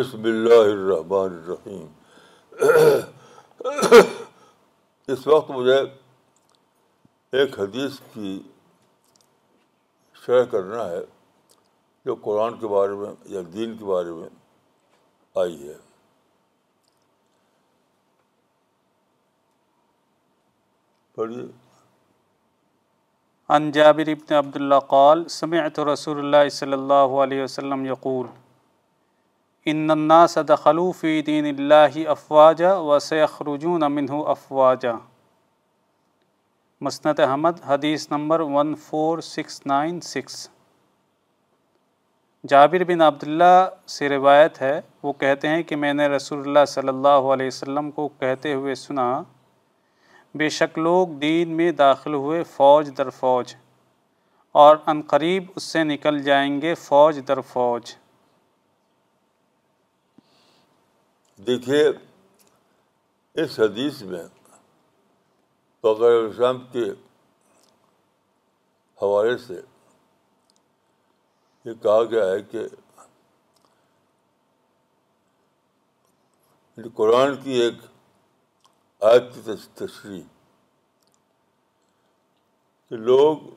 بسم اللہ الرحمن الرحیم اس وقت مجھے ایک حدیث کی شرح کرنا ہے جو قرآن کے بارے میں یا دین کے بارے میں آئی ہے جابر ربتِ عبد الله قال سمعت رسول اللہ صلی اللہ علیہ وسلم يقول ان دخلوا فی دین اللہ افواجہ و سیخرجون امن افواجہ مسنت احمد حدیث number one four six nine six Jabir bin Abdullah سے روایت ہے وہ کہتے ہیں کہ میں نے رسول اللہ صلی اللہ علیہ وسلم کو کہتے ہوئے سنا بے شک لوگ دین میں داخل ہوئے فوج در فوج اور عنقریب اس سے نکل جائیں گے فوج در فوج دیکھیے اس حدیث میں بغیر روشام کے حوالے سے یہ کہا گیا ہے کہ قرآن کی ایک آیت کی تشریح کہ لوگ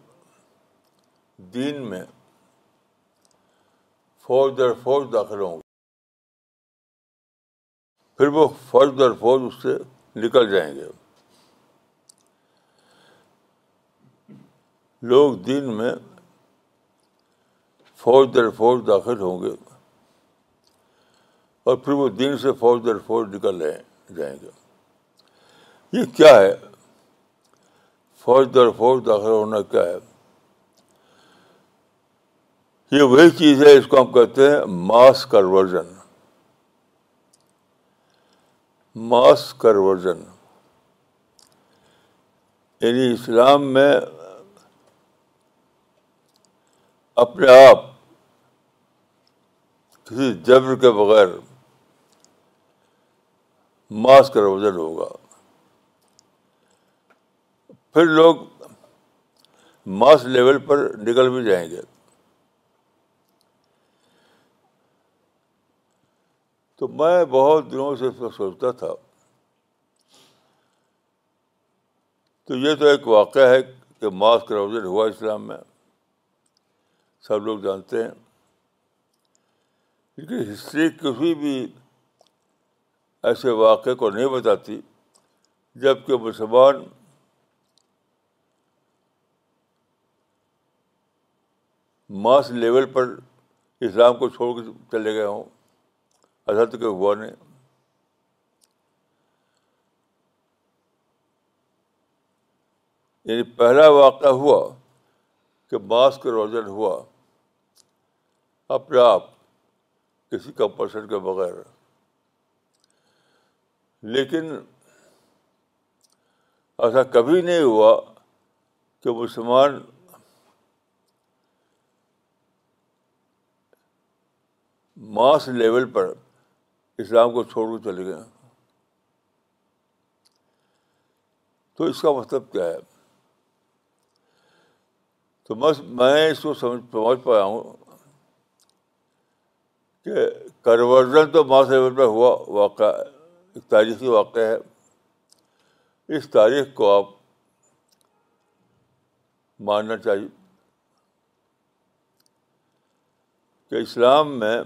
دین میں فوج در فوج داخل ہوں پھر وہ فوج در فوج اس سے نکل جائیں گے لوگ دن میں فوج در فوج داخل ہوں گے اور پھر وہ دن سے فوج در فوج نکل جائیں گے یہ کیا ہے فوج در فوج داخل ہونا کیا ہے یہ وہی چیز ہے اس کو ہم کہتے ہیں ماس کنورژن ماس کرورژن یعنی اسلام میں اپنے آپ کسی جبر کے بغیر ماس کا وزن ہوگا پھر لوگ ماس لیول پر نکل بھی جائیں گے تو میں بہت دنوں سے اس کو سوچتا تھا تو یہ تو ایک واقعہ ہے کہ ماس کا ہوا اسلام میں سب لوگ جانتے ہیں لیکن ہسٹری کسی بھی ایسے واقعے کو نہیں بتاتی جب کہ مسلمان ماس لیول پر اسلام کو چھوڑ کے چلے گئے ہوں ایسا تو ہوا نہیں یعنی پہلا واقعہ ہوا کہ ماس کے روزن ہوا اپنے آپ کسی پرسن کے بغیر لیکن ایسا کبھی نہیں ہوا کہ مسلمان ماس لیول پر اسلام کو چھوڑ کر چلے گئے تو اس کا مطلب کیا ہے تو بس میں اس کو سمجھ سمجھ پایا ہوں کہ کنورژن تو لیول میں ہوا واقعہ ایک تاریخی واقعہ ہے اس تاریخ کو آپ ماننا چاہیے کہ اسلام میں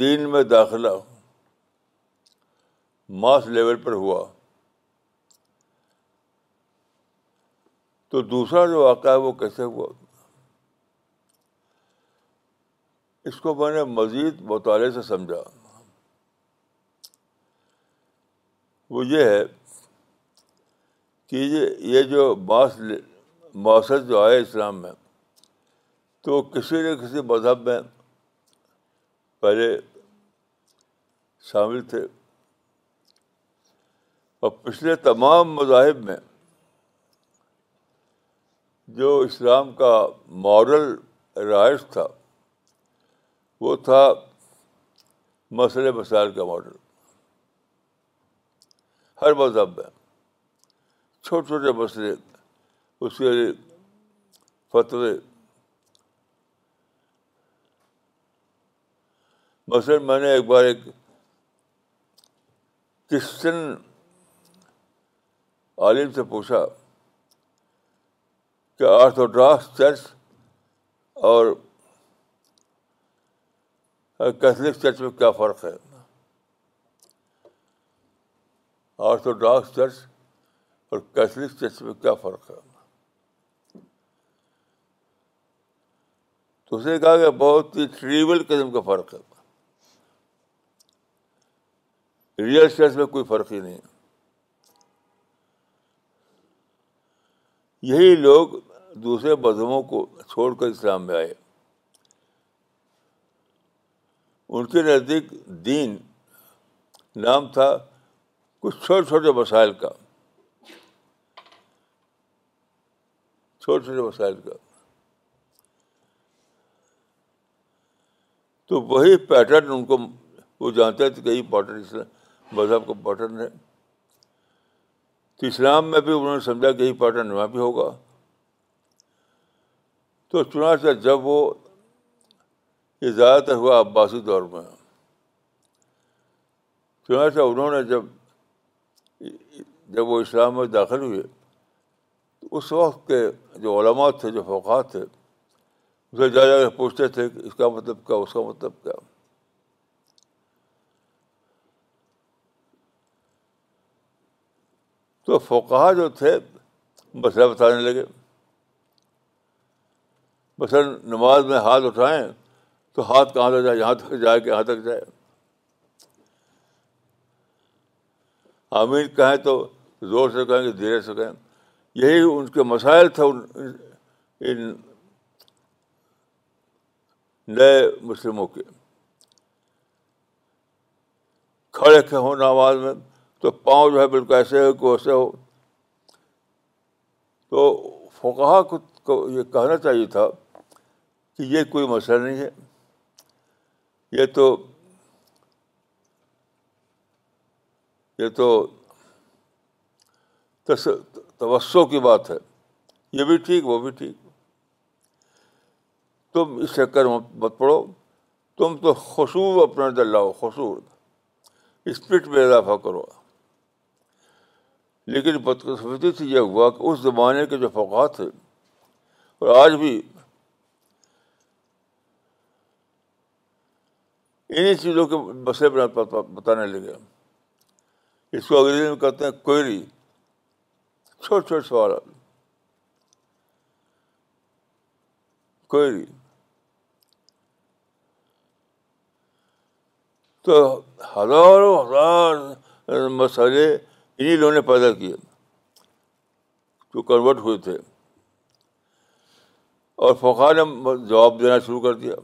دین میں داخلہ ماس لیول پر ہوا تو دوسرا جو واقعہ ہے وہ کیسے ہوا اس کو میں نے مزید مطالعے سے سمجھا وہ یہ ہے کہ یہ جو ماس معاشرت جو آئے اسلام میں تو کسی نہ کسی مذہب میں پہلے شامل تھے اور پچھلے تمام مذاہب میں جو اسلام کا مارل رائج تھا وہ تھا مسئلے مسائل کا ماڈل ہر مذہب میں چھوٹے چھوٹے مسئلے اس کے فتوے مثلاً میں نے ایک بار ایک کرسچن عالم سے پوچھا کہ آرتھوڈاکس چرچ اور کیتھلک چرچ میں کیا فرق ہے آرتھوڈاکس چرچ اور کیتھلک چرچ میں کیا فرق ہے تو اس نے کہا کہ بہت ہی ٹریول قسم کا فرق ہے ریئل اسٹیٹ میں کوئی فرق ہی نہیں یہی لوگ دوسرے مذہبوں کو چھوڑ کر اسلام میں آئے ان کے نزدیک دین نام تھا کچھ چھوٹے چھوٹے مسائل کا چھوٹے چھوٹے مسائل کا تو وہی پیٹرن ان کو وہ جانتے تھے کہ امپورٹنٹ اسلام مذہب کا پیٹرن ہے تو اسلام میں بھی انہوں نے سمجھا کہ یہی پارٹن وہاں بھی ہوگا تو چنانچہ جب وہ یہ زیادہ تر ہوا عباسی دور میں چنانچہ انہوں نے جب جب وہ اسلام میں داخل ہوئے تو اس وقت کے جو علماء تھے جو فوقات تھے اسے جا جا کے پوچھتے تھے کہ اس کا مطلب کیا اس کا مطلب کیا تو فوکہ جو تھے مسئلہ بتانے لگے مثلاً نماز میں ہاتھ اٹھائیں تو ہاتھ کہاں تک جائے یہاں تک جائے آمین کہیں تو زور سے کہیں کہ دھیرے سے کہیں یہی ان کے مسائل تھے ان نئے مسلموں کے کھڑے کے ہوں نماز میں تو پاؤں جو ہے بالکل ایسے ہو کہ ویسے ہو تو فقہ کو یہ کہنا چاہیے تھا کہ یہ کوئی مسئلہ نہیں ہے یہ تو یہ تو توسو کی بات ہے یہ بھی ٹھیک وہ بھی ٹھیک تم اس چکر مت پڑھو تم تو خصور اپنا دلاؤ لاؤ خصور اسپرٹ میں اضافہ کرو لیکن بدقسمتی سے یہ ہوا کہ اس زمانے کے جو فوقات تھے اور آج بھی انہیں چیزوں کے مسئلے بنا بتانے لگے اس کو انگریزی میں کہتے ہیں کوئری چھوٹے چھوٹے سوالات تو ہزاروں ہزار مسئلے انہیں لوگوں نے پیدا کیے جو کنورٹ ہوئے تھے اور فوقا نے جواب دینا شروع کر دیا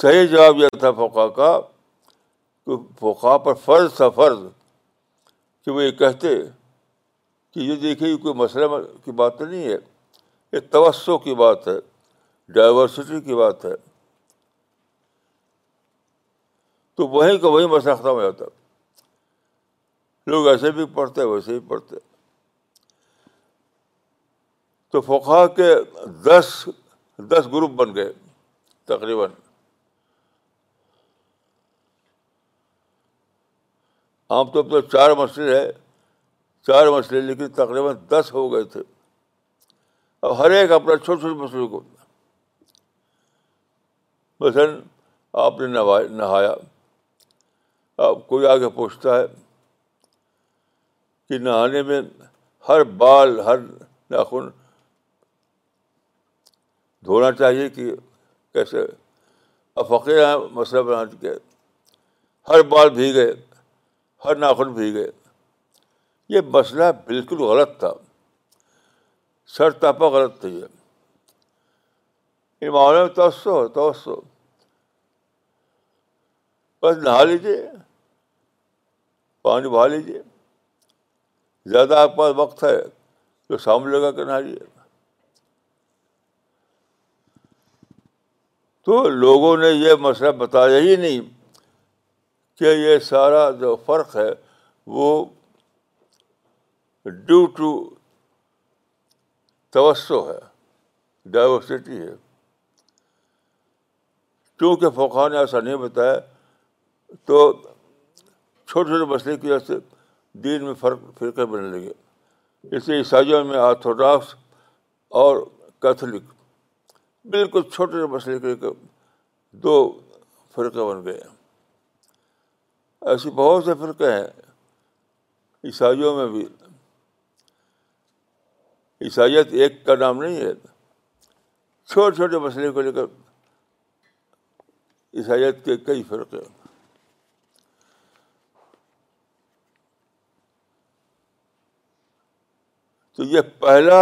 صحیح جواب یہ تھا فوقا کا کہ فوقا پر فرض تھا فرض کہ وہ یہ کہتے کہ یہ دیکھیے یہ کوئی مسئلہ کی بات تو نہیں ہے یہ توسع کی بات ہے ڈائیورسٹی کی بات ہے تو وہیں وہیں مسئلہ ختم ہو جاتا لوگ ایسے بھی پڑھتے ویسے بھی پڑھتے تو فوکھا کے دس دس گروپ بن گئے تقریباً عام طور پر چار مسئلے ہے چار مسئلے لیکن تقریباً دس ہو گئے تھے اب ہر ایک اپنا چھوٹے چھوٹے مسئلے کو مثلاً آپ نے نہایا اب کوئی آگے پوچھتا ہے کہ نہانے میں ہر بال ہر ناخن دھونا چاہیے کہ کیسے افقر مسئلہ بنا چکے ہر بال بھی گئے ہر ناخن بھی گئے یہ مسئلہ بالکل غلط تھا سر تاپا غلط تھا یہ معاملے میں توسو توسو بس نہا لیجیے پانی بہا لیجیے زیادہ آپ پاس وقت ہے تو سامنے لگا نہ نہاریے تو لوگوں نے یہ مسئلہ بتایا ہی نہیں کہ یہ سارا جو فرق ہے وہ ڈیو ٹو توسو ہے ڈائیورسٹی ہے کیونکہ فوقان نے ایسا نہیں بتایا تو چھوٹے چھوٹے مسئلے کی وجہ سے دین میں فرق فرقے بننے لگے اس لیے عیسائیوں میں آرتھوڈاکس اور کیتھولک بالکل چھوٹے چھوٹے مسئلے کے دو فرقے بن گئے ہیں ایسے بہت سے فرقے ہیں عیسائیوں میں بھی عیسائیت ایک کا نام نہیں ہے چھوٹے چھوٹے مسئلے کو لے کر عیسائیت کے کئی فرقے ہیں تو یہ پہلا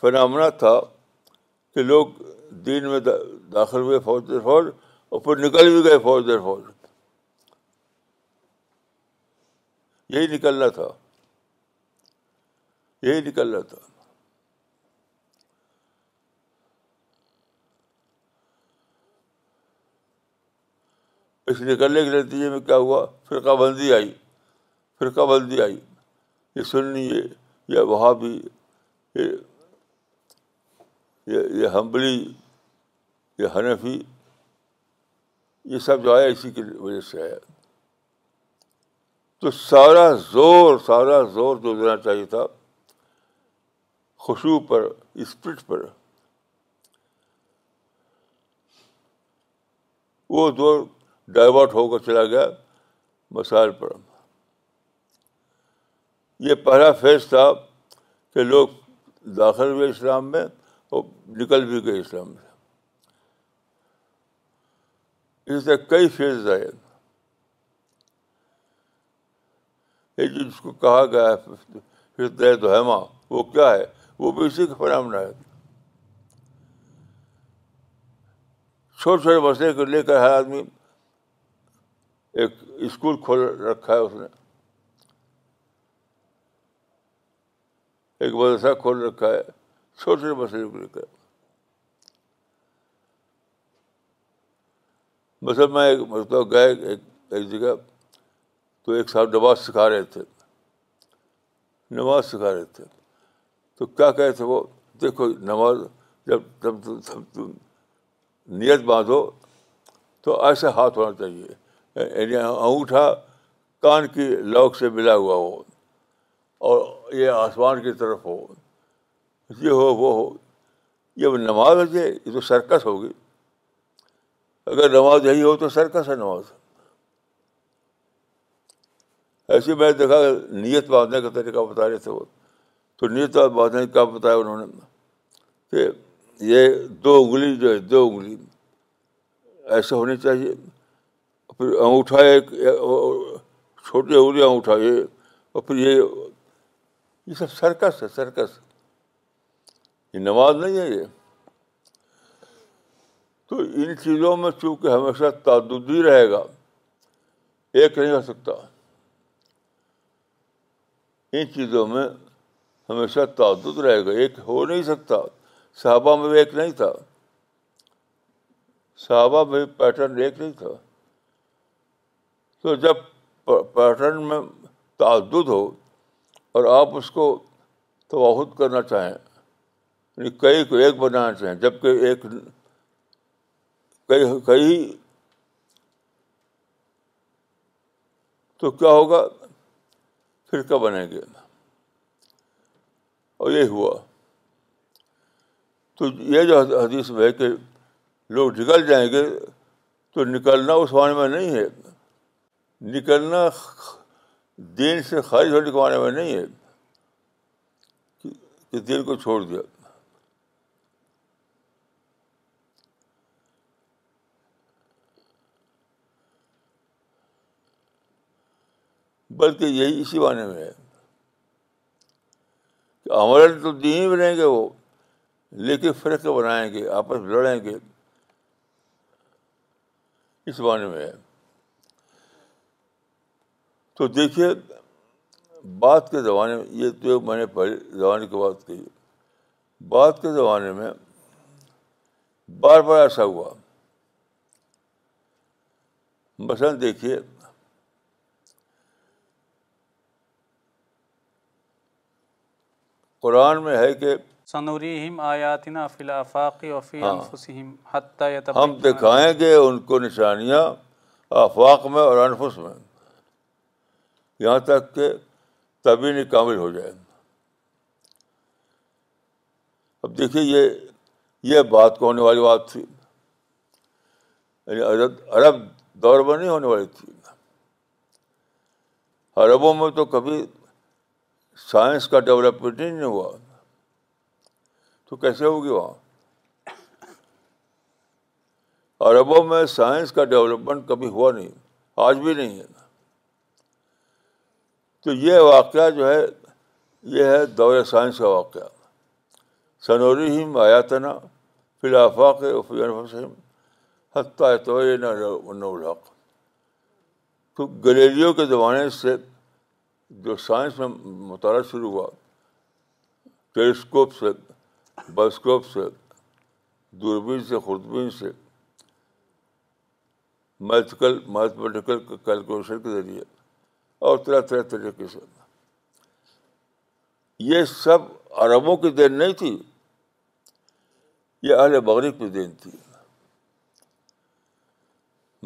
فنامنا تھا کہ لوگ دین میں داخل ہوئے فوج در فوج اور پھر نکل بھی گئے فوج در فوج یہی نکلنا تھا یہی نکلنا تھا اس نکلنے کے نتیجے میں کیا ہوا فرقہ بندی آئی فرقہ بندی آئی یہ سننی ہے یا وہاں بھی یہ ہمبلی یہ حنفی یہ سب جو آیا اسی کی وجہ سے آیا تو سارا زور سارا زور جو دینا چاہیے تھا خوشبو پر اسپرٹ پر وہ زور ڈائیورٹ ہو کر چلا گیا مسائل پر یہ پہلا فیز تھا کہ لوگ داخل ہوئے اسلام میں اور نکل بھی گئے اسلام سے اس طرح کئی فیز آئے یہ جس کو کہا گیا ہے تو ہیما وہ کیا ہے وہ بھی اسی کا فراہم نہ چھوٹے چھوٹے مسئلے کو لے کر ہر آدمی ایک اسکول کھول رکھا ہے اس نے ایک مدرسہ کھول رکھا ہے چھوٹے چھوٹے مسئلے کو لے کر مثلا میں ایک گئے ایک ایک جگہ تو ایک صاحب نماز سکھا رہے تھے نماز سکھا رہے تھے تو کیا کہے تھے وہ دیکھو نماز جب تم نیت باندھو تو ایسے ہاتھ ہونا چاہیے یعنی انگوٹھا کان کی لوک سے ملا ہوا ہو اور یہ آسمان کی طرف ہو یہ ہو وہ ہو یہ نماز ہے یہ تو سرکس ہوگی اگر نماز یہی ہو تو سرکس ہے نماز ایسے میں دیکھا نیت باندھنے کا طریقہ بتا رہے تھے وہ تو نیت باندھنے کا بتایا انہوں نے کہ یہ دو انگلی جو ہے دو انگلی ایسے ہونی چاہیے پھر انگوٹھا ایک چھوٹی انگلی یہ اور پھر یہ یہ سب سرکس ہے سرکس یہ نماز نہیں ہے یہ تو ان چیزوں میں چونکہ ہمیشہ تعدد ہی رہے گا ایک نہیں ہو سکتا ان چیزوں میں ہمیشہ تعدد رہے گا ایک ہو نہیں سکتا صحابہ میں بھی ایک نہیں تھا صحابہ میں پیٹرن ایک نہیں تھا تو جب پیٹرن میں تعدد ہو اور آپ اس کو توحد کرنا چاہیں یعنی کئی کو ایک بنانا چاہیں جبکہ ایک کئی کئی تو کیا ہوگا پھر کیا گے اور یہ ہوا تو یہ جو حدیث ہے کہ لوگ نکل جائیں گے تو نکلنا اس معنی میں نہیں ہے نکلنا دین سے خارج ہونے کے معنی میں نہیں ہے کہ دین کو چھوڑ دیا بلکہ یہی اسی معنی میں ہے کہ ہمارے تو دین ہی رہیں گے وہ لیکن فرق بنائیں گے آپس میں لڑیں گے اس معنی میں ہے تو دیکھیے بعد کے زمانے میں یہ جو میں نے پہلے زمانے کی بات کہی بعد کے زمانے میں بار بار ایسا ہوا مثلاً دیکھیے قرآن میں ہے کہ ہاں۔ ہم دکھائیں گے ان کو نشانیاں آفاق میں اور انفس میں یہاں تک کہ تبھی کامل ہو جائے اب دیکھیے یہ یہ بات کو ہونے والی بات تھی یعنی عرب دور میں نہیں ہونے والی تھی عربوں میں تو کبھی سائنس کا ڈیولپمنٹ ہی نہیں ہوا تو کیسے ہوگی وہاں عربوں میں سائنس کا ڈیولپمنٹ کبھی ہوا نہیں آج بھی نہیں ہے تو یہ واقعہ جو ہے یہ ہے دور سائنس کا واقعہ سنوری ہم آیاتنا فلافا کے حتیٰ نو تو گلیریوں کے زمانے سے جو سائنس میں مطالعہ شروع ہوا ٹیلیسکوپ سے بائیسکوپ سے دوربین سے خوردبین سے میتھکل میتھمیٹیکل کیلکولیشن کے ذریعے اور طرح طرح طریقے سے یہ سب عربوں کی دین نہیں تھی یہ اہل مغرب کی دین تھی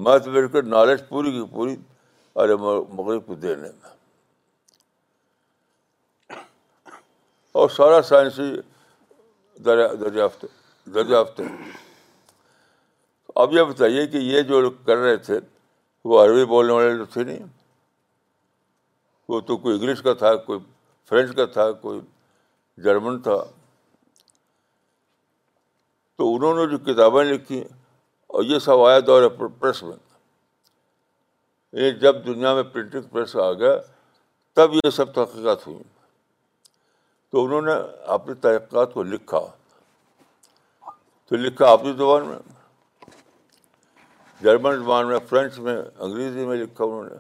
متوقع نالج پوری کی پوری اہل مغرب کی دین ہے اور سارا سائنسی دریافت دریافت اب یہ بتائیے کہ یہ جو لوگ کر رہے تھے وہ عربی بولنے والے تھے نہیں وہ تو کوئی انگلش کا تھا کوئی فرینچ کا تھا کوئی جرمن تھا تو انہوں نے جو کتابیں لکھی اور یہ سب آیا دور ہے پریس میں یہ جب دنیا میں پرنٹنگ پریس آ گیا تب یہ سب تحقیقات ہوئیں تو انہوں نے اپنی تحقیقات کو لکھا تو لکھا آپ کی زبان میں جرمن زبان میں فرینچ میں انگریزی میں لکھا انہوں نے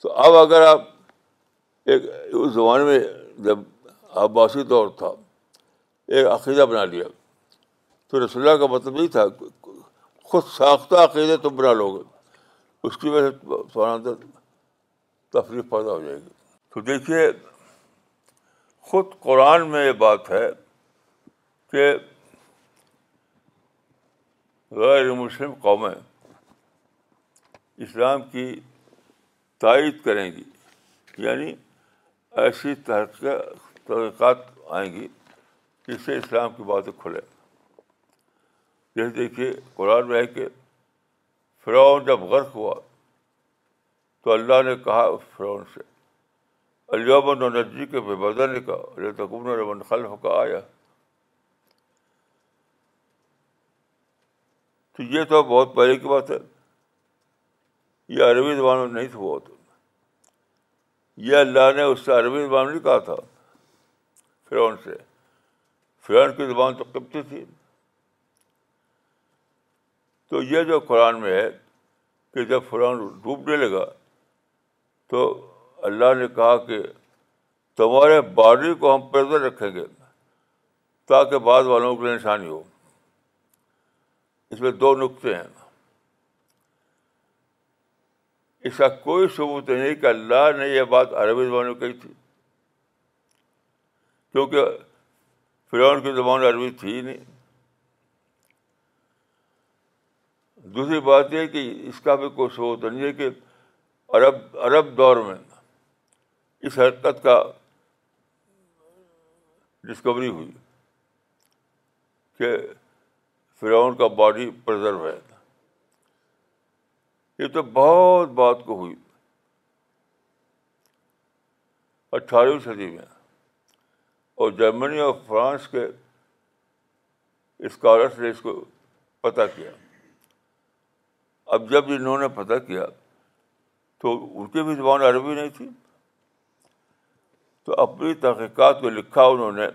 تو اب اگر آپ ایک اس زمانے میں جب عباسی طور تھا ایک عقیدہ بنا لیا تو رسول اللہ کا مطلب یہ تھا خود ساختہ عقیدے تم بنا لو گے اس کی وجہ سے تفریح پیدا ہو جائے گی تو دیکھیے خود قرآن میں یہ بات ہے کہ غیر مسلم قومیں اسلام کی تائید کریں گی یعنی ایسی ترقی آئیں گی جس سے اسلام کی باتیں کھلے جیسے دیکھیے قرآن میں ہے کہ فرعون جب غرق ہوا تو اللہ نے کہا اس فرعون سے علی نجی کے بے بدل نے کہا رمن خلف کا آیا تو یہ تو بہت پہلے کی بات ہے یہ عربی زبان میں نہیں تو یہ اللہ نے اس سے عربی زبان نہیں کہا تھا فرعون سے فرعون کی زبان تو قبطی تھی تو یہ جو قرآن میں ہے کہ جب فرعون ڈوبنے لگا تو اللہ نے کہا کہ تمہارے باڈی کو ہم پیدا رکھیں گے تاکہ بعد والوں کے لیے نشانی ہو اس میں دو نقطے ہیں اس کا کوئی ثبوت نہیں کہ اللہ نے یہ بات عربی زبان میں کہی تھی کیونکہ فرعون کی زبان عربی تھی ہی نہیں دوسری بات یہ کہ اس کا بھی کوئی ثبوت نہیں ہے کہ عرب عرب دور میں اس حرکت کا ڈسکوری ہوئی کہ فرعون کا باڈی پرزرو ہے یہ تو بہت بات کو ہوئی اٹھارہویں صدی میں اور جرمنی اور فرانس کے اسکالرس نے اس کو پتہ کیا اب جب انہوں نے پتہ کیا تو ان کی بھی زبان عربی نہیں تھی تو اپنی تحقیقات کو لکھا انہوں نے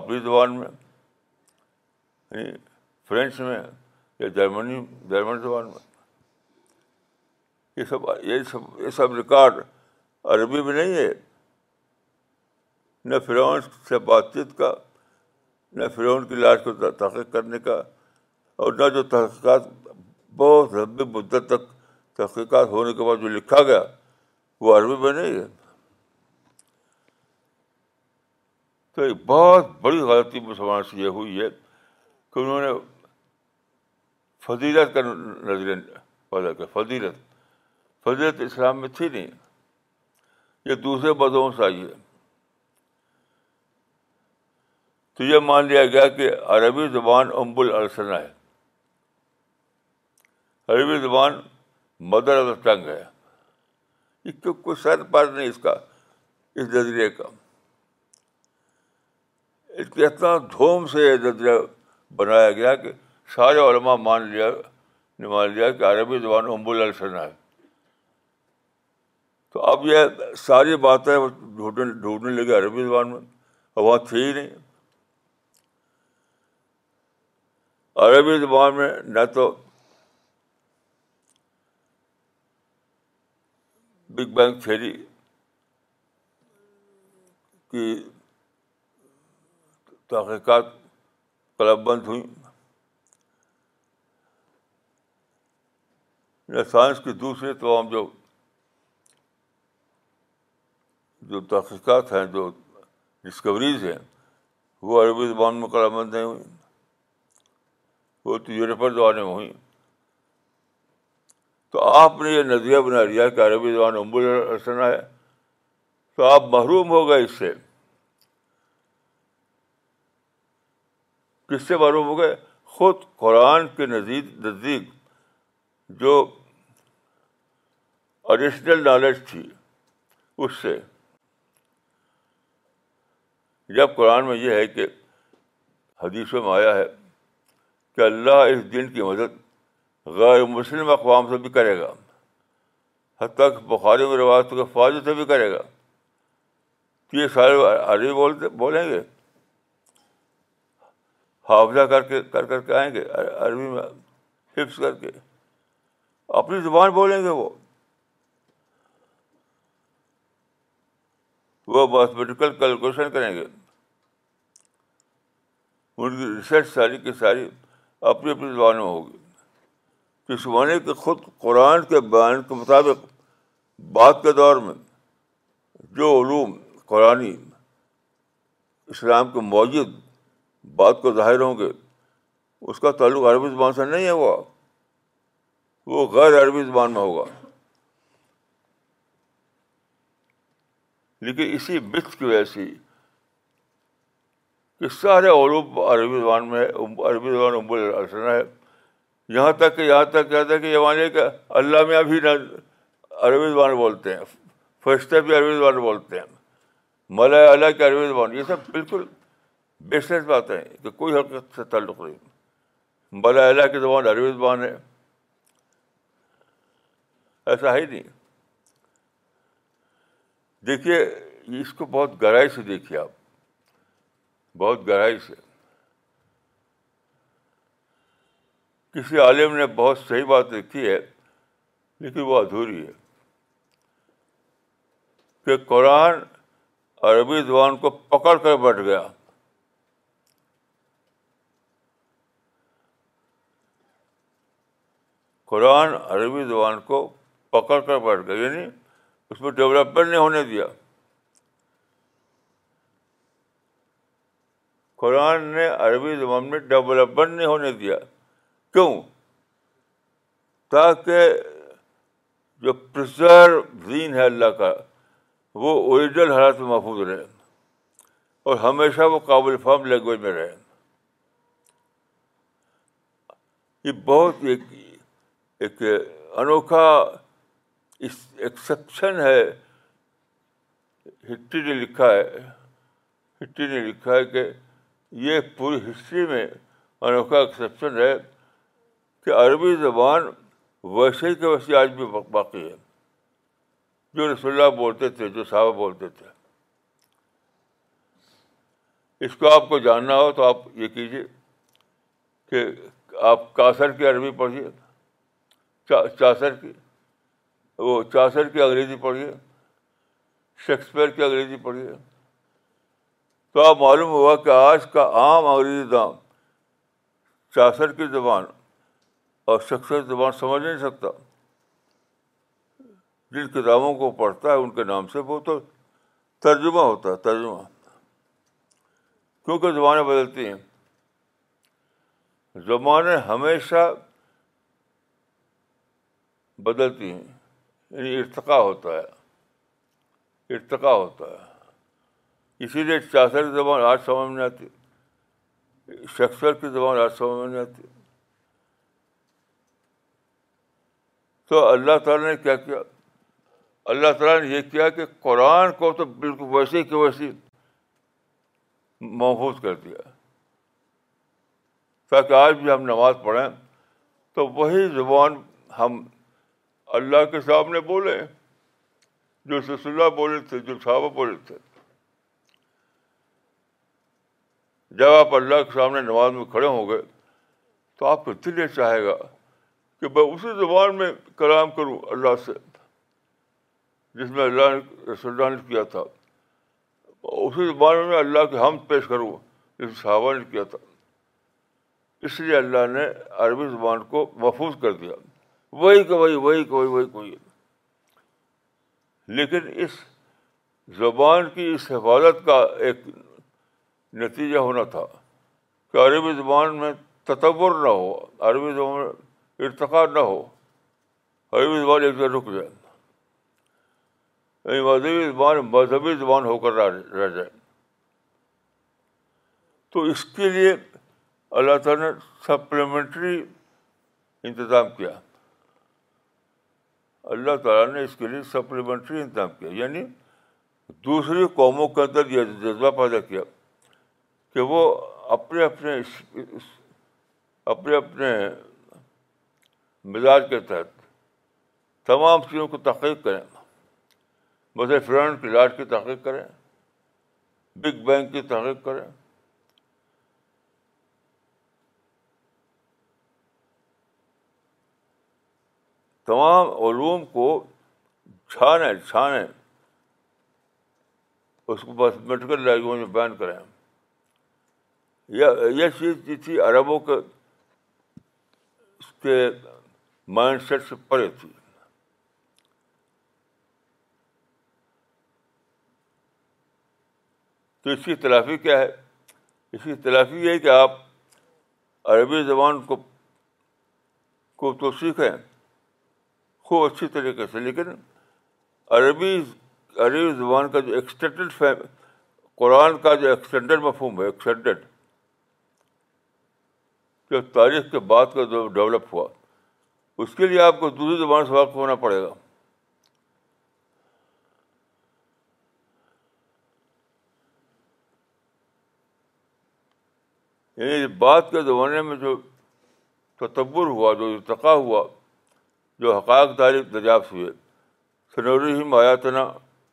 اپنی زبان میں یعنی فرینچ میں یا جرمنی جرمن زبان میں یہ سب یہ سب یہ سب ریکارڈ عربی میں نہیں ہے نہ فرعون سے بات چیت کا نہ فرعون کی لاش کو تحقیق کرنے کا اور نہ جو تحقیقات بہت لمبی مدت تک تحقیقات ہونے کے بعد جو لکھا گیا وہ عربی میں نہیں ہے تو ایک بہت بڑی غلطی مسلمان سے یہ ہوئی ہے کہ انہوں نے فضیلت کا نظر پیدا کیا فضیلت فضیت اسلام میں تھی نہیں یہ دوسرے بدوں سے آئی ہے تو یہ مان لیا گیا کہ عربی زبان امب السنا ہے عربی زبان مدر ادر ٹنگ ہے یہ کیوں کوئی سر پر نہیں اس کا اس نظریے کا اس کے اتنا دھوم سے یہ نظریہ بنایا گیا کہ سارے علماء مان لیا نے مان لیا کہ عربی زبان امب السنا ہے تو اب یہ ساری باتیں ڈھونڈنے ڈھونڈنے لگے عربی زبان میں اور وہاں تھے ہی نہیں عربی زبان میں نہ تو بگ بینگ تھیری کی تحقیقات کلب بند ہوئیں نہ سائنس کی دوسری تمام جو جو تحقیقات ہیں جو ڈسکوریز ہیں وہ عربی زبان میں قلع نہیں ہوئیں وہ تو یورپی زبانیں ہوئیں تو آپ نے یہ نظریہ بنا لیا کہ عربی زبان امرسنا ہے تو آپ محروم ہو گئے اس سے کس سے محروم ہو گئے خود قرآن کے نزید نزدیک جو ایڈیشنل نالج تھی اس سے جب قرآن میں یہ ہے کہ حدیث میں آیا ہے کہ اللہ اس دن کی مدد غیر مسلم اقوام سے بھی کرے گا حتیٰ کہ بخاری و رواج کے فوج سے بھی کرے گا تو یہ سارے عربی بولتے بولیں گے حافظہ کر کے کر کر کے آئیں گے عربی میں حفظ کر کے اپنی زبان بولیں گے وہ وہ میتھمیٹیکل کیلکولیشن کریں گے ان کی ریسرچ ساری کی ساری اپنی اپنی زبان میں ہوگی معنی کے خود قرآن کے بیان کے مطابق بعد کے دور میں جو علوم قرآن اسلام کے موجود بات کو ظاہر ہوں گے اس کا تعلق عربی زبان سے نہیں ہے وہ غیر عربی زبان میں ہوگا لیکن اسی متھ کی وجہ سے کہ سارے عروب عربی زبان میں عربی زبان ابوال ہے یہاں تک کہ یہاں تک کہتا ہے کہ یہ مانے کہ اللہ میں ابھی نہ عربی زبان بولتے ہیں فرشتہ بھی عربی زبان بولتے ہیں ملا اللہ کے عربی زبان یہ سب بالکل بیسلیس باتیں کہ کوئی حقیقت سے تعلق نہیں ملا اللہ کی زبان عربی زبان ہے ایسا ہی نہیں دیکھیے اس کو بہت گہرائی سے دیکھیے آپ بہت گہرائی سے کسی عالم نے بہت صحیح بات لکھی ہے لیکن وہ ادھوری ہے کہ قرآن عربی زبان کو پکڑ کر بیٹھ گیا قرآن عربی زبان کو پکڑ کر بیٹھ گیا یعنی اس میں ڈیولپمنٹ نہیں ہونے دیا قرآن نے عربی زبان میں ڈیولپمنٹ نہیں ہونے دیا کیوں تاکہ جو دین ہے اللہ کا وہ اوریجنل حالات میں محفوظ رہے اور ہمیشہ وہ قابل فام لینگویج میں رہے یہ بہت ایک انوکھا ایکسیپشن ہے ہٹری نے لکھا ہے ہٹری نے لکھا ہے کہ یہ پوری ہسٹری میں انوکھا ایکسیپشن ہے کہ عربی زبان ویسے ہی کے ویسے آج بھی باقی ہے جو رسول اللہ بولتے تھے جو صاحب بولتے تھے اس کو آپ کو جاننا ہو تو آپ یہ کیجیے کہ آپ کاسر کی عربی پڑھیے چاسر کی وہ چاسر کی انگریزی پڑھیے شیکسپیئر کی انگریزی پڑھیے تو آپ معلوم ہوا کہ آج کا عام انگریزی دام چاثر کی زبان اور شیکسپیئر زبان سمجھ نہیں سکتا جن کتابوں کو پڑھتا ہے ان کے نام سے وہ تو ترجمہ ہوتا ہے ترجمہ کیونکہ زبانیں بدلتی ہیں زبانیں ہمیشہ بدلتی ہیں یعنی ارتقا ہوتا ہے ارتقا ہوتا ہے اسی لیے چاثر کی زبان آج سمجھ میں آتی شخصیت کی زبان آج سمجھ میں نہیں آتی تو اللہ تعالیٰ نے کیا کیا اللہ تعالیٰ نے یہ کیا کہ قرآن کو تو بالکل ویسے کہ ویسے محفوظ کر دیا تاکہ آج بھی ہم نماز پڑھیں تو وہی زبان ہم اللہ کے سامنے بولے جو رسول اللہ بولے تھے جو صحابہ بولے تھے جب آپ اللہ کے سامنے نماز میں کھڑے ہوں گے تو آپ کو یہ چاہے گا کہ میں اسی زبان میں کلام کروں اللہ سے جس میں اللہ نے رسول اللہ نے کیا تھا اسی زبان میں اللہ کے ہم پیش کروں جس میں صحابہ نے کیا تھا اس لیے اللہ نے عربی زبان کو محفوظ کر دیا وہی کہ وہی وہی کہیں وہی کوئی لیکن اس زبان کی اس حفاظت کا ایک نتیجہ ہونا تھا کہ عربی زبان میں تطور نہ ہو عربی زبان میں ارتقا نہ ہو عربی زبان ایک جگہ رک جائے یعنی مذہبی زبان مذہبی زبان ہو کر رہ جائے تو اس کے لیے اللہ تعالیٰ نے سپلیمنٹری انتظام کیا اللہ تعالیٰ نے اس کے لیے سپلیمنٹری انتظام کیا یعنی دوسری قوموں کے اندر یہ جذبہ پیدا کیا کہ وہ اپنے اپنے اپنے اپنے مزاج کے تحت تمام چیزوں کو تحقیق کریں فرنٹ کی لاٹ کی تحقیق کریں بگ بینگ کی تحقیق کریں تمام علوم کو چھانیں چھانیں اس کو بس میڈیکل لینگویج میں بیان کریں یہ چیز تھی عربوں کے اس کے مائنڈ سیٹ سے پرے تھی تو اس کی تلافی کیا ہے اس کی تلافی یہ ہے کہ آپ عربی زبان کو کو تو سیکھیں خوب اچھی طریقے سے لیکن عربی عربی زبان کا جو ایکسٹینڈیڈ فیم قرآن کا جو ایکسٹینڈیڈ مفہوم ہے ایکسٹینڈیڈ جو تاریخ کے بعد کا جو ڈیولپ ہوا اس کے لیے آپ کو دوسری زبان سے واقف ہونا پڑے گا یعنی بعد کے زمانے میں جو تتبر ہوا جو ارتقا ہوا جو حقائق تعریف دریافت ہوئے سنورحیم آیاتنا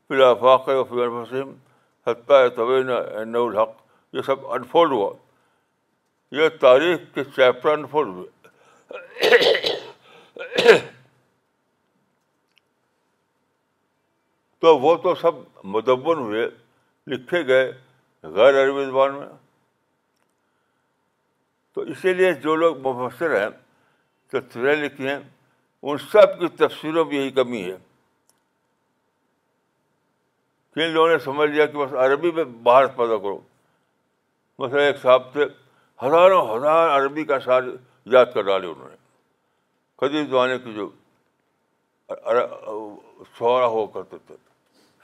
فی الفاق و فی الفسم حقیٰ طوین الحق یہ سب انفولڈ ہوا یہ تاریخ کے چیپٹر انفولڈ ہوئے تو وہ تو سب مدم ہوئے لکھے گئے غیر عربی زبان میں تو اسی لیے جو لوگ مفسر ہیں تصویریں لکھی ہیں ان سب کی تفصیلوں میں یہی کمی ہے کن لوگوں نے سمجھ لیا کہ بس عربی میں بھارت پیدا کرو مثلا ایک صاحب تھے ہزاروں ہزار عربی کا سال یاد کر ڈالے انہوں نے قدیم زمانے کی جو شعرا ہوا کرتے تھے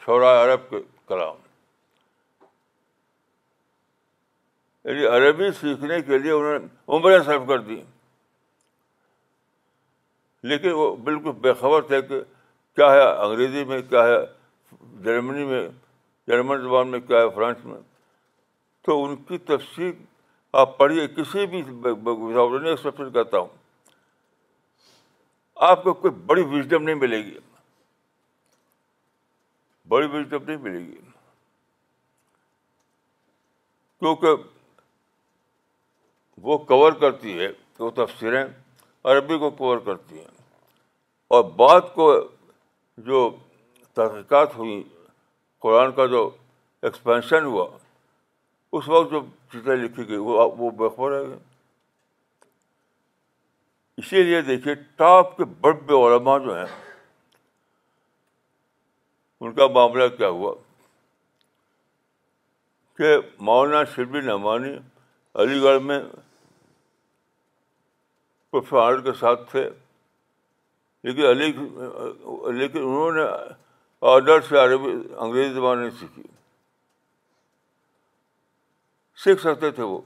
شعرا عرب کے کلام یعنی عربی سیکھنے کے لیے انہوں نے عمریں صرف کر دی لیکن وہ بالکل بےخبر تھے کہ کیا ہے انگریزی میں کیا ہے جرمنی میں جرمن زبان میں کیا ہے فرانس میں تو ان کی تفصیل آپ پڑھیے کسی بھی ایکسپشن کرتا ہوں آپ کو کوئی بڑی وزڈم نہیں ملے گی بڑی وزڈم نہیں ملے گی کیونکہ وہ کور کرتی ہے وہ تفسیریں عربی کو کور کرتی ہیں اور بعد کو جو تحقیقات ہوئی قرآن کا جو ایکسپینشن ہوا اس وقت جو چیزیں لکھی گئی وہ وہ بےفور رہ اسی لیے دیکھیے ٹاپ کے بڑے علماء جو ہیں ان کا معاملہ کیا ہوا کہ مولانا شربی نعمانی علی گڑھ میں پروفیسر کے ساتھ تھے لیکن علی لیکن انہوں نے سے عربی انگریزی زبان نہیں سیکھی سیکھ سکتے تھے وہ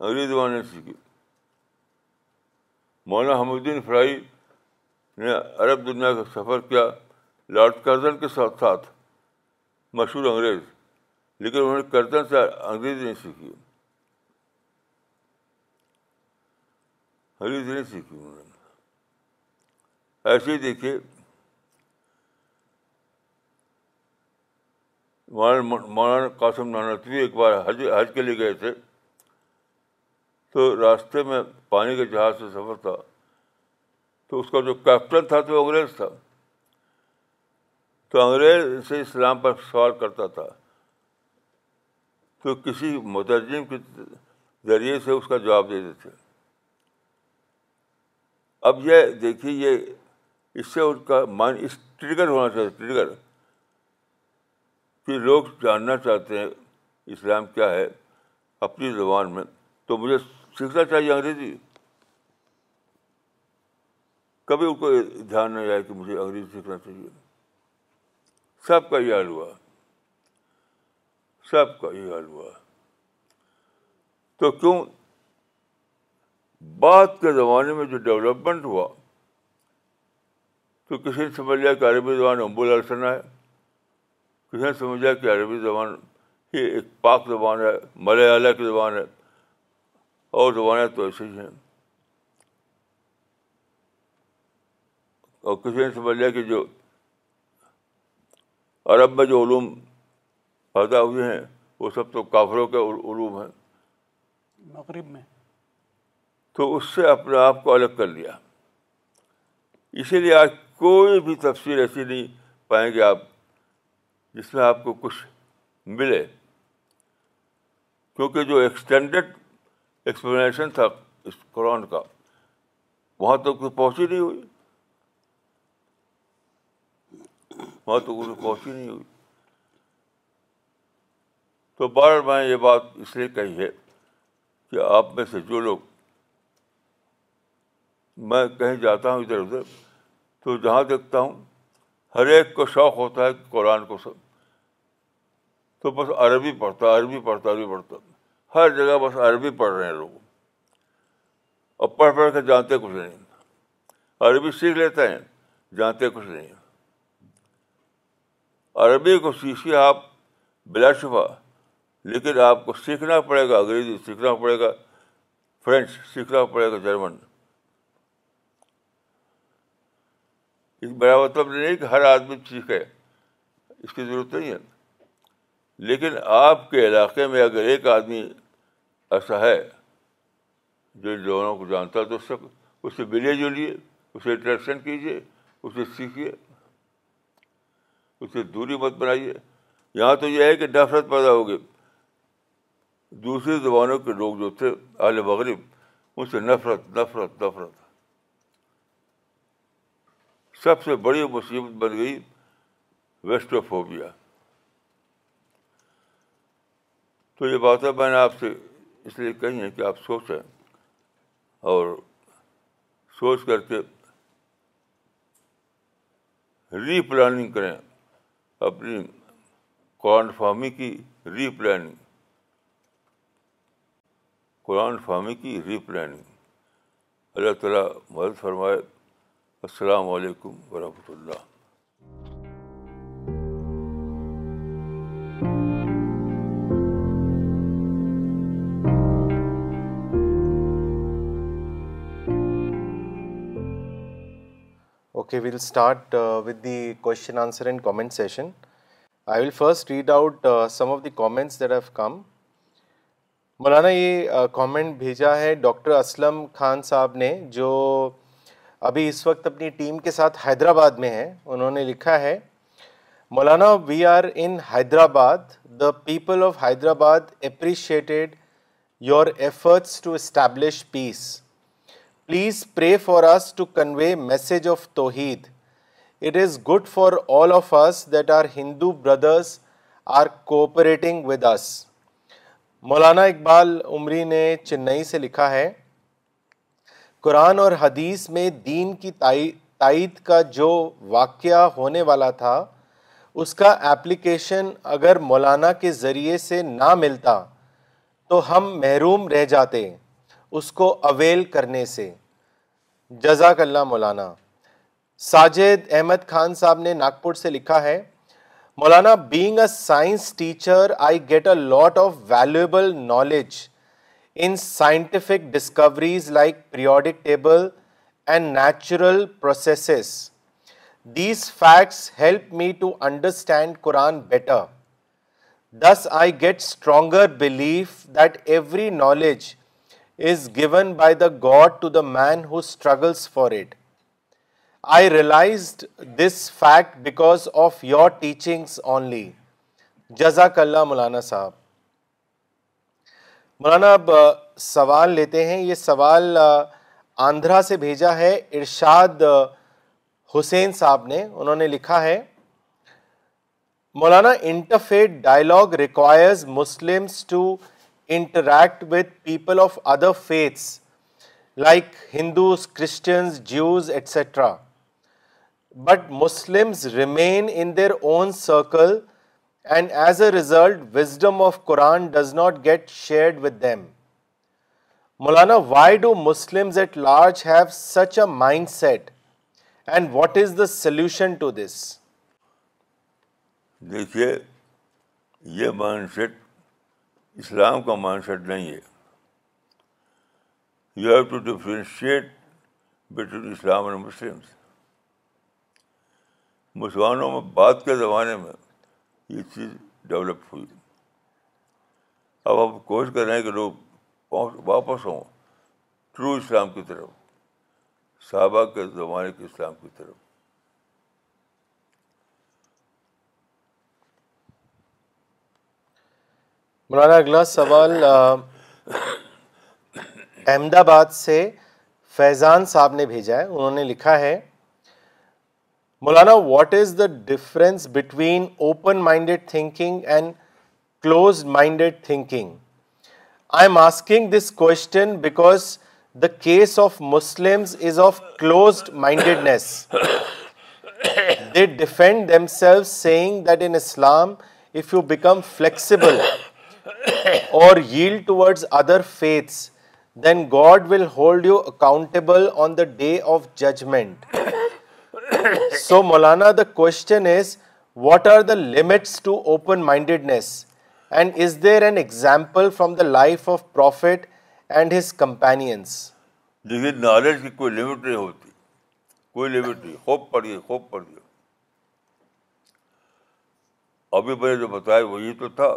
انگریزی زبان نہیں سیکھی مولانا الدین فرائی نے عرب دنیا کا سفر کیا لارڈ کرزن کے ساتھ ساتھ مشہور انگریز لیکن انہوں نے کرزن سے انگریزی نہیں سیکھی حدیث نہیں سیکھی انہوں نے ایسے ہی دیکھیے مولانا قاسم نانتوی ایک بار حج حج کے لیے گئے تھے تو راستے میں پانی کے جہاز سے سفر تھا تو اس کا جو کیپٹن تھا تو انگریز تھا تو انگریز سے اسلام پر سوال کرتا تھا تو کسی مترجم کے ذریعے سے اس کا جواب دیتے تھے اب یہ دیکھیے یہ اس سے ان کا مائنڈ اس ٹریگر ہونا چاہیے ٹریگر کہ لوگ جاننا چاہتے ہیں اسلام کیا ہے اپنی زبان میں تو مجھے سیکھنا چاہیے انگریزی کبھی ان کو دھیان نہیں آیا کہ مجھے انگریزی سیکھنا چاہیے سب کا یہ حال ہوا سب کا یہ حال ہوا تو کیوں بعد کے زمانے میں جو ڈیولپمنٹ ہوا تو کسی نے سمجھ لیا کہ عربی زبان امبولاسنا ہے کسی نے سمجھ لیا کہ عربی زبان ہی ایک پاک زبان ہے ملیالہ کی زبان ہے اور زبانیں تو ایسے ہی ہیں اور کسی نے سمجھ لیا کہ جو عرب میں جو علوم پیدا ہوئے ہیں وہ سب تو کافروں کے علوم ہیں مغرب میں تو اس سے اپنے آپ کو الگ کر لیا اسی لیے آج کوئی بھی تفصیل ایسی نہیں پائیں گے آپ جس میں آپ کو کچھ ملے کیونکہ جو ایکسٹینڈیڈ ایکسپلینیشن تھا اس قرآن کا وہاں تو کوئی پہنچی نہیں ہوئی وہاں تو پہنچی نہیں ہوئی تو بار میں یہ بات اس لیے کہی ہے کہ آپ میں سے جو لوگ میں کہیں جاتا ہوں ادھر ادھر تو جہاں دیکھتا ہوں ہر ایک کو شوق ہوتا ہے قرآن کو سب تو بس عربی پڑھتا عربی پڑھتا عربی پڑھتا ہر جگہ بس عربی پڑھ رہے ہیں لوگ اور پڑھ پڑھ کے جانتے کچھ نہیں عربی سیکھ لیتے ہیں جانتے کچھ نہیں عربی کو سیکھیے آپ بلا شفا لیکن آپ کو سیکھنا پڑے گا انگریزی سیکھنا پڑے گا فرینچ سیکھنا پڑے گا جرمن اس بڑا مطلب نہیں کہ ہر آدمی سیکھے اس کی ضرورت نہیں ہے لیکن آپ کے علاقے میں اگر ایک آدمی ایسا ہے جو لوگوں کو جانتا تو شخص اس سے ملے جلیے اسے انٹریکشن کیجیے اسے سیکھیے اسے دوری مت بنائیے یہاں تو یہ ہے کہ نفرت پیدا ہوگی دوسری زبانوں کے لوگ جو تھے اہل مغرب ان سے نفرت نفرت نفرت سب سے بڑی مصیبت بن گئی ویسٹ تو یہ باتیں میں نے آپ سے اس لیے کہی ہیں کہ آپ سوچیں اور سوچ کر کے ری پلاننگ کریں اپنی قرآن فہمی کی ری پلاننگ قرآن فہمی کی ری پلاننگ اللہ تعالیٰ مدد فرمائے السلام علیکم ورحمۃ اللہ okay we'll start with the question answer and comment session I will first read out some of the comments that have come Maulana یہ کامنٹ بھیجا ہے ڈاکٹر اسلم خان صاحب نے جو ابھی اس وقت اپنی ٹیم کے ساتھ حیدرآباد میں ہیں انہوں نے لکھا ہے Maulana we are in Hyderabad the people of Hyderabad appreciated your efforts to establish peace please pray for us to convey message of توحید it is good for all of us that are Hindu brothers are cooperating with us Maulana Iqbal Umari نے چنئی سے لکھا ہے قرآن اور حدیث میں دین کی تائید کا جو واقعہ ہونے والا تھا اس کا ایپلیکیشن اگر مولانا کے ذریعے سے نہ ملتا تو ہم محروم رہ جاتے اس کو اویل کرنے سے جزاک اللہ مولانا ساجد احمد خان صاحب نے ناگپور سے لکھا ہے Maulana being a science teacher I get a lot of valuable knowledge in scientific discoveries like table and natural processes these facts help me to understand Quran better this I get stronger belief that every knowledge is given by the God to the man who struggles for it I realized this fact because of your teachings only جزاک اللہ مولانا صاحب مولانا اب سوال لیتے ہیں یہ سوال آندھرا سے بھیجا ہے ارشاد حسین صاحب نے انہوں نے لکھا ہے Maulana interfaith dialogue requires Muslims to interact with people of other faiths like Hindus Christians etcetera but Muslims remain in their own circle and as a result wisdom of Quran does not get shared with them Maulana why do Muslims at large have such a mindset and what is the solution دیکھیے یہ mindset اسلام کا mindset نہیں ہے you have to differentiate between Islam and Muslim مسلمانوں میں بعد کے زمانے میں یہ چیز ڈیولپ ہوئی اب آپ کوشش کر رہے ہیں کہ لوگ واپس ہوں ٹرو اسلام کی طرف صحابہ کے زمانے کے اسلام کی طرف مولانا اگلا سوال احمد آباد سے فیضان صاحب نے بھیجا ہے انہوں نے لکھا ہے Maulana, what is the difference between open-minded thinking and closed-minded thinking? I am asking this question because the case of Muslims is of closed-mindedness. They defend themselves saying that in Islam, if you become flexible or yield towards other faiths, then God will hold you accountable on the day of judgment. So Maulana the question is what are the limits to open mindedness and is there an example from the life of prophet and his companions دیکھیے knowledge کی کوئی limit نہیں ہوتی کوئی limit نہیں خوب پڑھیے خوب پڑھیے ابھی میں نے جو بتایا وہی تو تھا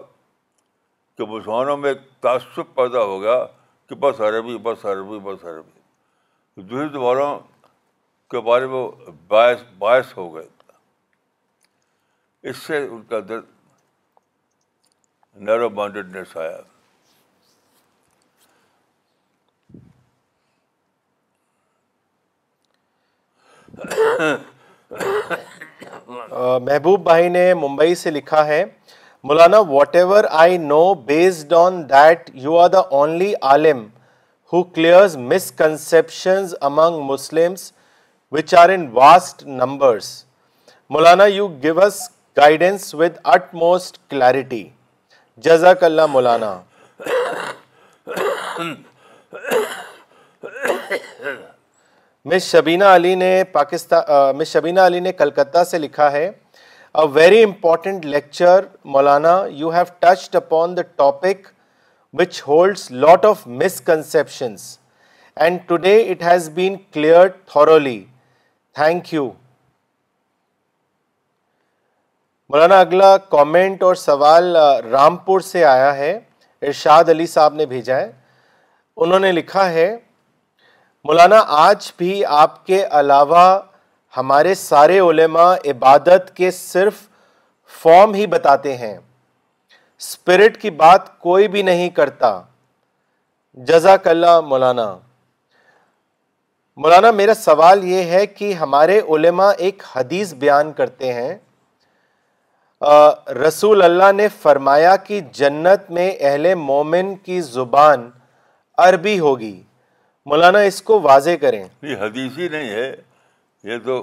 کہ مسلمانوں میں ایک تعصب پیدا ہو گیا کہ بس عربی بس عربی بس عربی دوسری زبانوں کے بارے میں باعث باعث ہو گئے اس سے ان کا نیرو مائنڈیڈنیس آیا محبوب بھائی نے ممبئی سے لکھا ہے Maulana whatever I know based on that you are the only Alam who clears misconceptions among Muslims which are in vast numbers Maulana you gives guidance with utmost clarity جزاک اللہ مولانا مس شبینہ علی نے شبینہ علی نے کلکتہ سے لکھا ہے a very important lecture Maulana you have touched upon the topic which holds lot of misconceptions and today it has been cleared thoroughly thank you Maulana اگلا comment اور سوال رامپور سے آیا ہے ارشاد علی صاحب نے بھیجا ہے انہوں نے لکھا ہے مولانا آج بھی آپ کے علاوہ ہمارے سارے علماء عبادت کے صرف فارم ہی بتاتے ہیں اسپرٹ کی بات کوئی بھی نہیں کرتا جزاک اللہ مولانا مولانا میرا سوال یہ ہے کہ ہمارے علماء ایک حدیث بیان کرتے ہیں رسول اللہ نے فرمایا کہ جنت میں اہل مومن کی زبان عربی ہوگی مولانا اس کو واضح کریں یہ حدیث ہی نہیں ہے یہ تو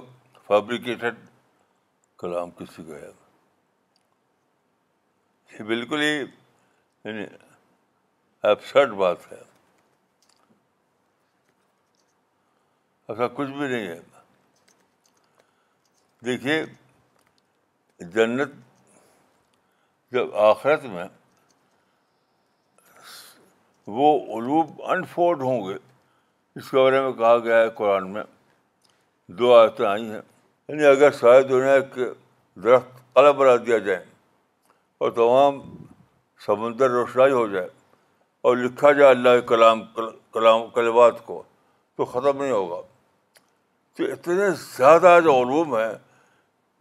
فیبریکیٹڈ کلام کسی کا بالکل ہی یعنی بات ہے ایسا کچھ بھی نہیں ہے دیکھیے جنت جب آخرت میں وہ علوب انفورڈ ہوں گے اس کے بارے میں کہا گیا ہے قرآن میں دو آیتیں آئی ہیں یعنی اگر ساری دنیا کے درخت الگ بنا دیا جائے اور تمام سمندر روشنائی ہو جائے اور لکھا جائے اللہ کلام کلام کلبات کو تو ختم نہیں ہوگا تو اتنے زیادہ جو علوم ہیں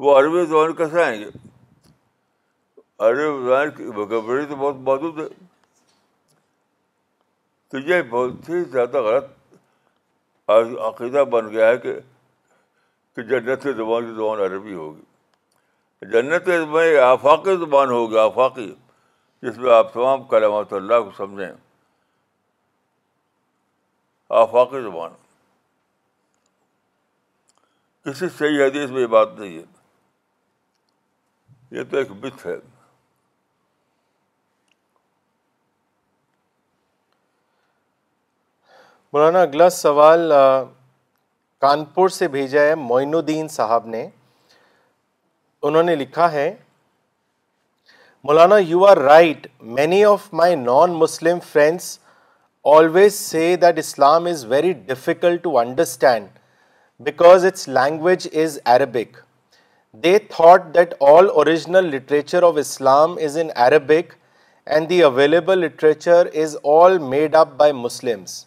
وہ عربی زبان کیسے آئیں گے عربی زبان کی وکیبری تو بہت محدود ہے تو یہ بہت ہی زیادہ غلط عقیدہ بن گیا ہے کہ کہ جنت زبان کی زبان عربی ہوگی جنت زبان آفاقی زبان ہوگی آفاقی جس میں آپ تمام کلمات اللہ کو سمجھیں آفاقی زبان کسی صحیح حدیث میں یہ بات نہیں ہے یہ تو ایک بت ہے مولانا اگلا سوال کانپور سے بھیجا ہے معین الدین صاحب نے انہوں نے لکھا ہے Maulana you are right many of my non Muslim friends always say that Islam is very difficult to understand because its language is Arabic. They thought that all original literature of Islam is in Arabic and the available literature is all made up by Muslims.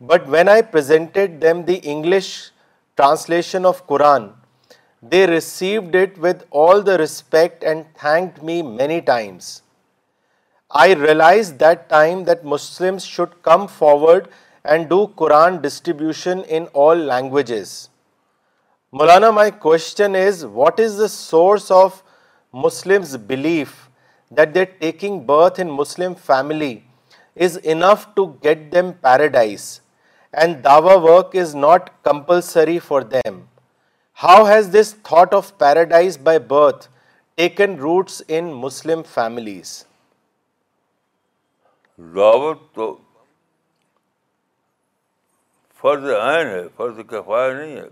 But when I presented them the English translation of Quran, they received it with all the respect and thanked me many times. I realized that time that Muslims should come forward and do Quran distribution in all languages. Maulana, my question is, what is the source of Muslims' belief that their taking birth in Muslim family is enough to get them paradise and dawah work is not compulsory for them? How has this thought of paradise by birth taken roots in Muslim families? Dawah فرض عین ہے فرض کفایہ نہیں ہے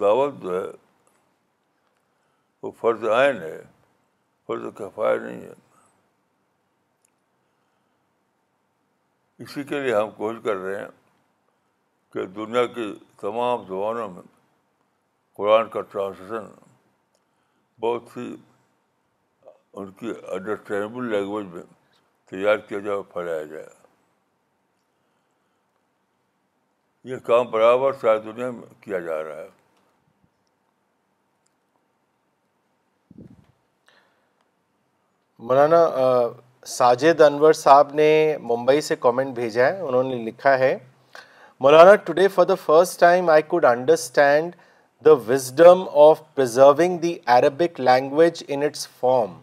دعوت جو ہے وہ فرض عین ہے فرض کفایہ نہیں ہے اسی کے لیے ہم کوشش کر رہے ہیں کہ دنیا کی تمام زبانوں میں قرآن کا ٹرانسلیشن بہت ہی ان کی انڈرسٹینڈیبل لینگویج میں تیار کیا جائے اور پھیلایا جائے یہ کام برابر ساری دنیا میں کیا جا رہا ہے مولانا ساجد انور صاحب نے ممبئی سے کامنٹ بھیجا ہے انہوں نے لکھا ہے Maulana today for the first time I could understand the wisdom of preserving the Arabic language in its form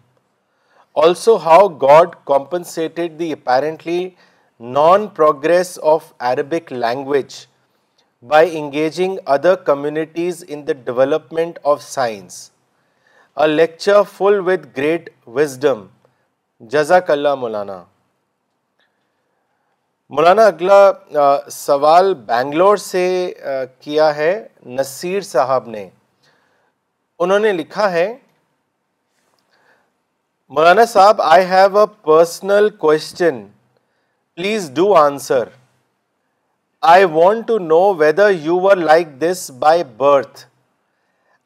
also how God compensated the apparently non progress of Arabic language by engaging other communities in the development of science a lecture full with great wisdom جزاک اللہ مولانا مولانا اگلا سوال بینگلور سے کیا ہے نصیر صاحب نے انہوں نے لکھا ہے Maulana Saab, I have a personal question. Please do answer. I want to know whether you were like this by birth.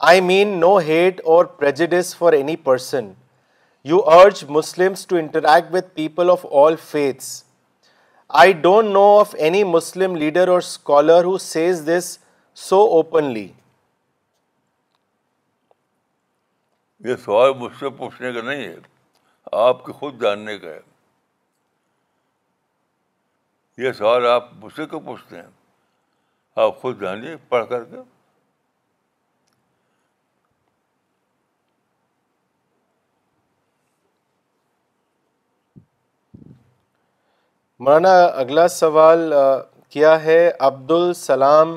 I mean no hate or prejudice for any person. You urge Muslims to interact with people of all faiths. I don't know of any Muslim leader or scholar who says this so openly. یہ سوال مجھ سے پوچھنے کا نہیں ہے آپ کے خود جاننے کا ہے یہ سوال آپ مجھ سے کیوں پوچھتے ہیں آپ خود جانیے پڑھ کر کے مولانا اگلا سوال کیا ہے عبد السلام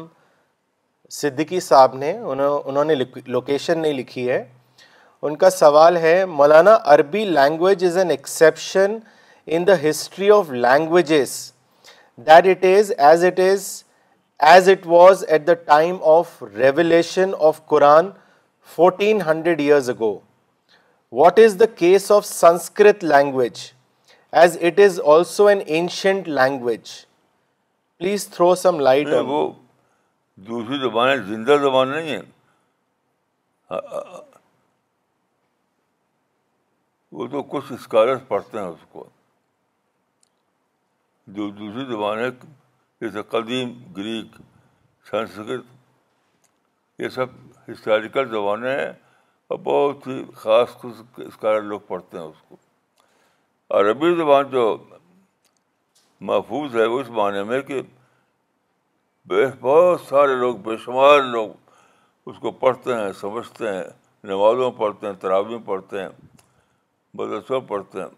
صدیقی صاحب نے انہوں نے لوکیشن نہیں لکھی ہے ان کا سوال ہے مولانا عربی language is an exception in the history of languages that it is as it is as it was at the time of revelation of Quran fourteen hundred years ago what is the case of Sanskrit language as it is also an ancient language please throw some light زبان زبانیں زندہ زبان نہیں ہے وہ تو کچھ scholars پڑھتے ہیں اس کو جو دوسری زبان ہے جیسے قدیم گریک سنسکرت یہ سب ہسٹوریکل زبانیں ہیں اور بہت ہی خاص خصوص اسکالر لوگ پڑھتے ہیں اس کو عربی زبان جو محفوظ ہے اس معنی میں کہ بہت سارے لوگ بے شمار لوگ اس کو پڑھتے ہیں سمجھتے ہیں نمازوں پڑھتے ہیں تراویح پڑھتے ہیں مدرسہ پڑھتے ہیں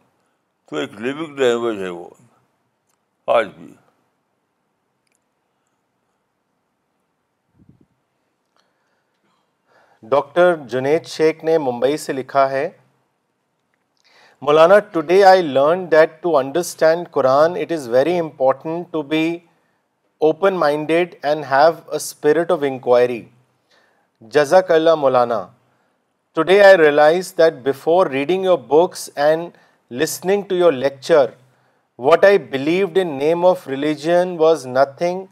تو ایک لیونگ لینگویج ہے وہ آج بھی ڈاکٹر جنید شیخ نے ممبئی سے لکھا ہے Maulana today I learn that to understand Quran it is very important to be open minded and have a spirit of inquiry جزاک اللہ Maulana today I realize that before reading your books and listening to your lecture what I believed in name of religion was nothing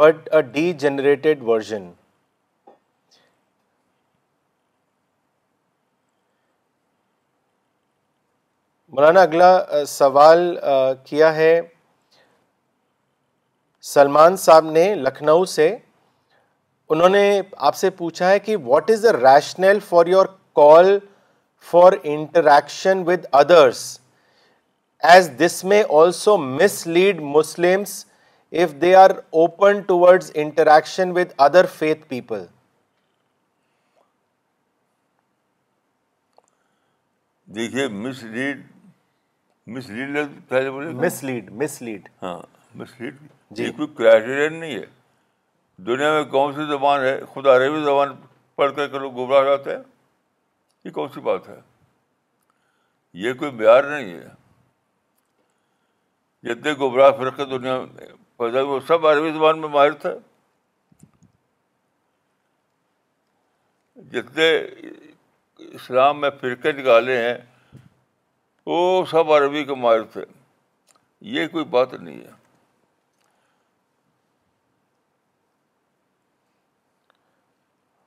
but a degenerated version Maulana اگلا سوال کیا ہے سلمان صاحب نے لکھنؤ سے انہوں نے آپ سے پوچھا ہے کہ what is the rational for your call for interaction with others as this also mislead Muslims they are open ٹوڈ interaction with other faith people دیکھیے mislead mislead mislead mislead ہاں مس lead جی کوئی criterion نہیں ہے دنیا میں کون سی زبان ہے خود عربی زبان پڑھ کر کے لوگ گھبراہ جاتے ہیں یہ کون سی بات ہے یہ کوئی معیار نہیں ہے جتنے گھبراہ پھر کے دنیا میں پیدا وہ سب عربی زبان میں ماہر تھے جتنے اسلام میں فرقے نکالے ہیں وہ سب عربی کے ماہر تھے یہ کوئی بات نہیں ہے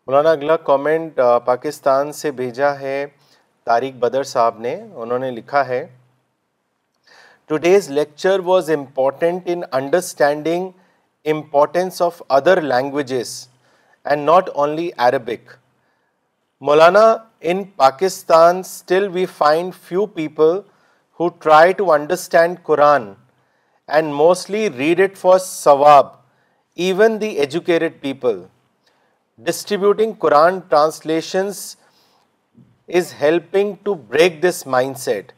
مولانا اگلا کامنٹ پاکستان سے بھیجا ہے طارق بدر صاحب نے انہوں نے لکھا ہے today's lecture was important in understanding importance of other languages and not only Arabic Maulana in Pakistan still we find few people who try to understand Quran and mostly read it for ثواب even the educated people distributing Quran translations is helping to break this mind set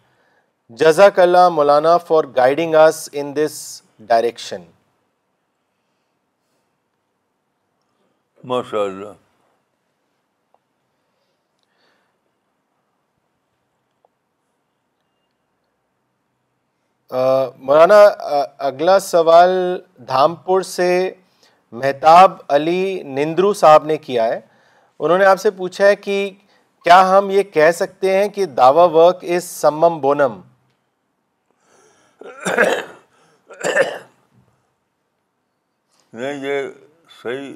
جزاک اللہ Maulana for guiding us in this direction ماشاء اللہ مولانا اگلا سوال دھامپور سے مہتاب علی نندرو صاحب نے کیا ہے انہوں نے آپ سے پوچھا ہے کہ کیا ہم یہ کہہ سکتے ہیں کہ داوا ورک اس سمم بونم نہیں یہ صحیح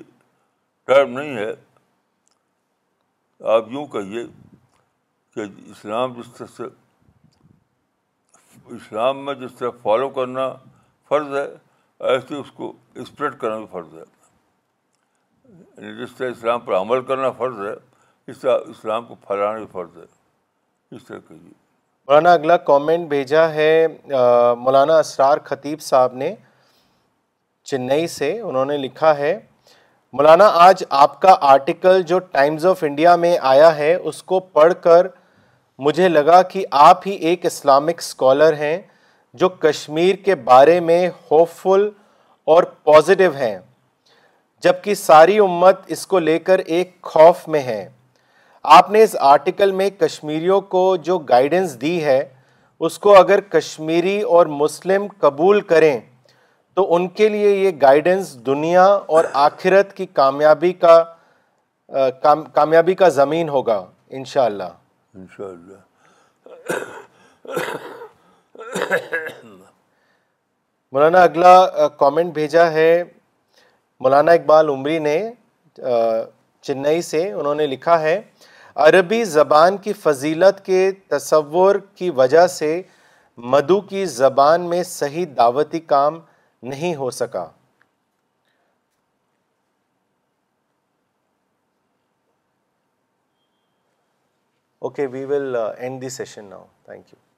ٹرم نہیں ہے آپ یوں کہیے کہ اسلام جس طرح سے اسلام میں جس طرح فالو کرنا فرض ہے ایسے اس کو اسپریڈ کرنا بھی فرض ہے یعنی جس طرح اسلام پر عمل کرنا فرض ہے اس طرح اسلام کو پھیلانا بھی فرض ہے اس طرح مولانا اگلا کامنٹ بھیجا ہے مولانا اسرار خطیب صاحب نے چنئی سے انہوں نے لکھا ہے مولانا آج آپ کا آرٹیکل جو ٹائمز آف انڈیا میں آیا ہے اس کو پڑھ کر مجھے لگا کہ آپ ہی ایک اسلامک اسکالر ہیں جو کشمیر کے بارے میں ہوپ فل اور پازیٹیو ہیں جبکہ ساری امت اس کو لے کر ایک خوف میں ہے آپ نے اس آرٹیکل میں کشمیریوں کو جو گائیڈنس دی ہے اس کو اگر کشمیری اور مسلم قبول کریں تو ان کے لیے یہ گائیڈنس دنیا اور آخرت کی کامیابی کا کامیابی کا زمین ہوگا انشاءاللہ انشاءاللہ مولانا اگلا کامنٹ بھیجا ہے مولانا اقبال عمری نے چنئی سے انہوں نے لکھا ہے عربی زبان کی فضیلت کے تصور کی وجہ سے مدو کی زبان میں صحیح دعوتی کام نہیں ہو سکا okay we will end the session now thank you